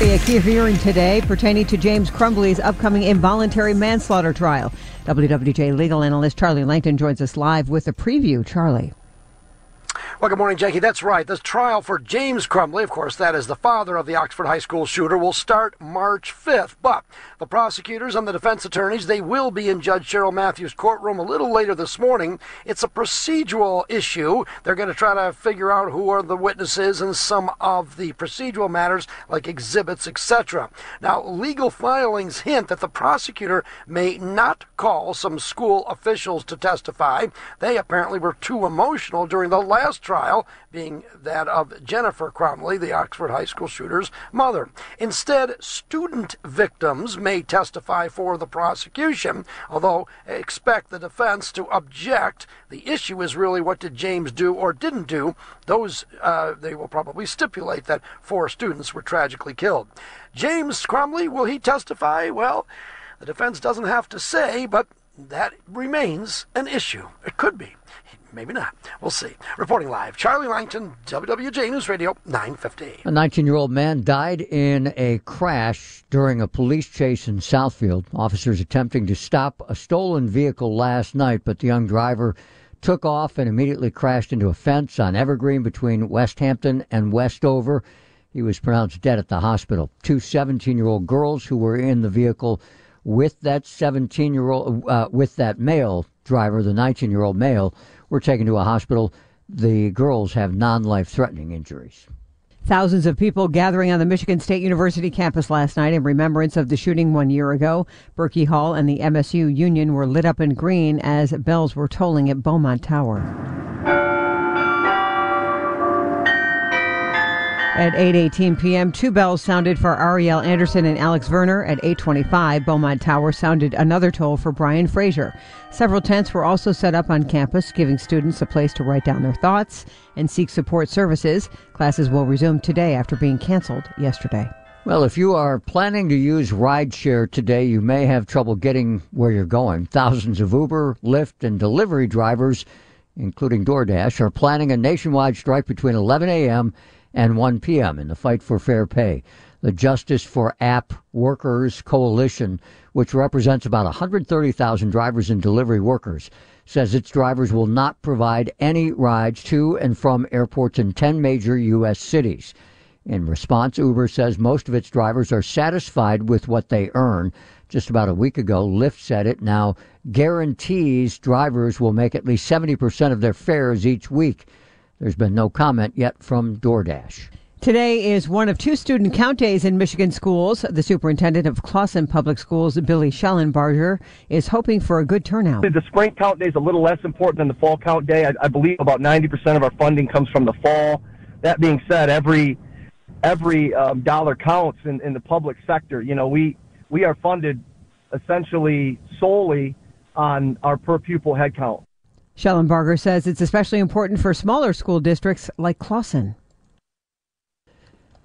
A key hearing today pertaining to James Crumbley's upcoming involuntary manslaughter trial. WWJ legal analyst Charlie Langton joins us live with a preview. Charlie. Well, good morning, Jackie. That's right. The trial for James Crumbley, of course, that is the father of the Oxford High School shooter, will start March 5th. But the prosecutors and the defense attorneys, they will be in Judge Cheryl Matthews' courtroom a little later this morning. It's a procedural issue. They're going to try to figure out who are the witnesses and some of the procedural matters like exhibits, etc. Now, legal filings hint that the prosecutor may not call some school officials to testify. They apparently were too emotional during the last trial, being that of Jennifer Crumbley, the Oxford High School shooter's mother. Instead, student victims may testify for the prosecution, although expect the defense to object. The issue is really what did James do or didn't do. Those, uh, they will probably stipulate that four students were tragically killed. James Crumbley, will he testify? Well, the defense doesn't have to say, but that remains an issue. It could be. Maybe not. We'll see. Reporting live, Charlie Langton, WWJ News Radio, 950. A 19 year old man died in a crash during a police chase in Southfield. Officers attempting to stop a stolen vehicle last night, but the young driver took off and immediately crashed into a fence on Evergreen between West Hampton and Westover. He was pronounced dead at the hospital. Two 17 year old girls who were in the vehicle with that 17 year old, uh, with that male driver, the 19 year old male, were taken to a hospital. The girls have non life threatening injuries. Thousands of people gathering on the Michigan State University campus last night in remembrance of the shooting one year ago. Berkey Hall and the MSU Union were lit up in green as bells were tolling at Beaumont Tower. At 8:18 p.m., two bells sounded for Arielle Anderson and Alex Verner. At 8:25, Beaumont Tower sounded another toll for Brian Fraser. Several tents were also set up on campus, giving students a place to write down their thoughts and seek support services. Classes will resume today after being canceled yesterday. Well, if you are planning to use rideshare today, you may have trouble getting where you're going. Thousands of Uber, Lyft, and delivery drivers, including DoorDash, are planning a nationwide strike between 11 a.m and 1 p.m. in the fight for fair pay. The Justice for App Workers Coalition, which represents about 130,000 drivers and delivery workers, says its drivers will not provide any rides to and from airports in 10 major U.S. cities. In response, Uber says most of its drivers are satisfied with what they earn. Just about a week ago, Lyft said it now guarantees drivers will make at least 70% of their fares each week. There's been no comment yet from DoorDash. Today is one of two student count days in Michigan schools. The superintendent of Clawson Public Schools, Billy Schellenbarger, is hoping for a good turnout. The spring count day is a little less important than the fall count day. I, I believe about 90% of our funding comes from the fall. That being said, every every um, dollar counts in, in the public sector. You know, we we are funded essentially solely on our per pupil head count. Schellenbarger says it's especially important for smaller school districts like Clawson.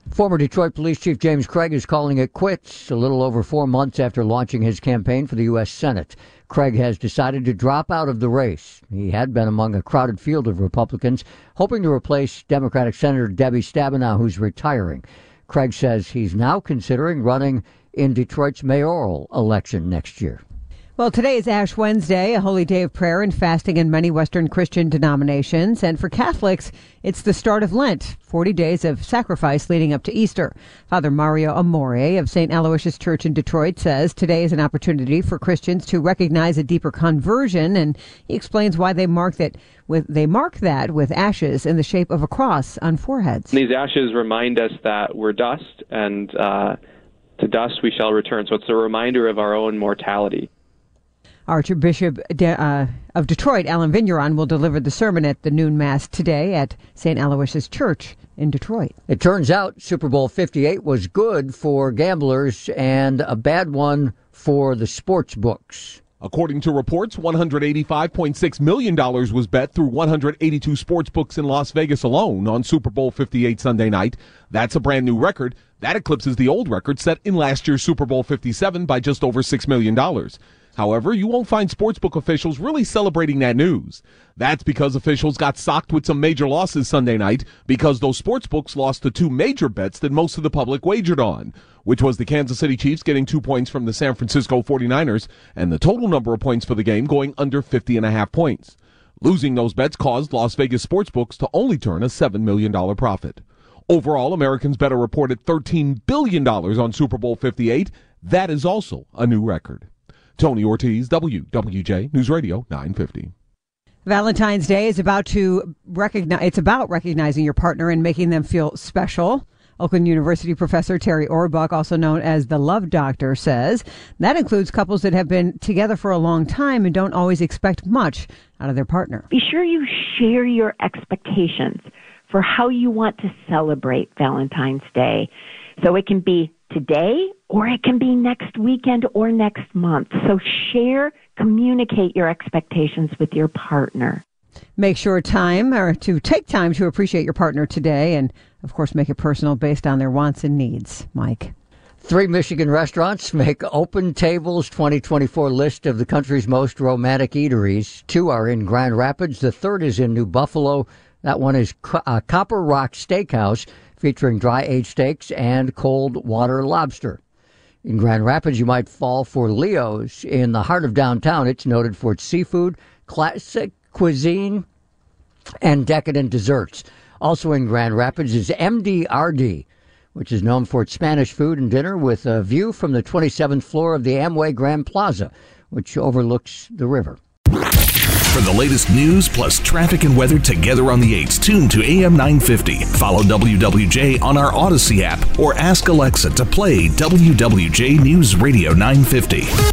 Former Detroit Police Chief James Craig is calling it quits a little over four months after launching his campaign for the U.S. Senate. Craig has decided to drop out of the race. He had been among a crowded field of Republicans, hoping to replace Democratic Senator Debbie Stabenow, who's retiring. Craig says he's now considering running in Detroit's mayoral election next year. Well, today is Ash Wednesday, a holy day of prayer and fasting in many Western Christian denominations. And for Catholics, it's the start of Lent, 40 days of sacrifice leading up to Easter. Father Mario Amore of St. Aloysius Church in Detroit says today is an opportunity for Christians to recognize a deeper conversion, and he explains why they mark that with they mark that with ashes in the shape of a cross on foreheads. These ashes remind us that we're dust, and uh, to dust we shall return. So it's a reminder of our own mortality. Archbishop De, uh, of Detroit, Allen Vigneron, will deliver the sermon at the noon mass today at St. Aloysius Church in Detroit. It turns out Super Bowl 58 was good for gamblers and a bad one for the sports books. According to reports, $185.6 million was bet through 182 sports books in Las Vegas alone on Super Bowl 58 Sunday night. That's a brand new record. That eclipses the old record set in last year's Super Bowl 57 by just over $6 million. However, you won't find sportsbook officials really celebrating that news. That's because officials got socked with some major losses Sunday night because those sportsbooks lost the two major bets that most of the public wagered on, which was the Kansas City Chiefs getting two points from the San Francisco 49ers and the total number of points for the game going under 50 and a half points. Losing those bets caused Las Vegas sportsbooks to only turn a $7 million profit. Overall, Americans bet a reported $13 billion on Super Bowl 58. That is also a new record. Tony Ortiz, WWJ News Radio 950. Valentine's Day is about to recognize it's about recognizing your partner and making them feel special. Oakland University professor Terri Orbuch, also known as the Love Doctor, says that includes couples that have been together for a long time and don't always expect much out of their partner. Be sure you share your expectations for how you want to celebrate Valentine's Day. So it can be today or it can be next weekend or next month. So share, communicate your expectations with your partner. Make sure time or to take time to appreciate your partner today and of course make it personal based on their wants and needs. Mike. Three Michigan restaurants make OpenTable's 2024 list of the country's most romantic eateries. Two are in Grand Rapids. The third is in New Buffalo. That one is uh, Copper Rock Steakhouse featuring dry aged steaks and cold water lobster. In Grand Rapids, you might fall for Leo's. In the heart of downtown, it's noted for its seafood, classic cuisine, and decadent desserts. Also in Grand Rapids is MDRD, which is known for its Spanish food and dinner with a view from the 27th floor of the Amway Grand Plaza, which overlooks the river. For the latest news plus traffic and weather together on the 8s, tune to AM 950. Follow WWJ on our Audacy app or ask Alexa to play WWJ News Radio 950.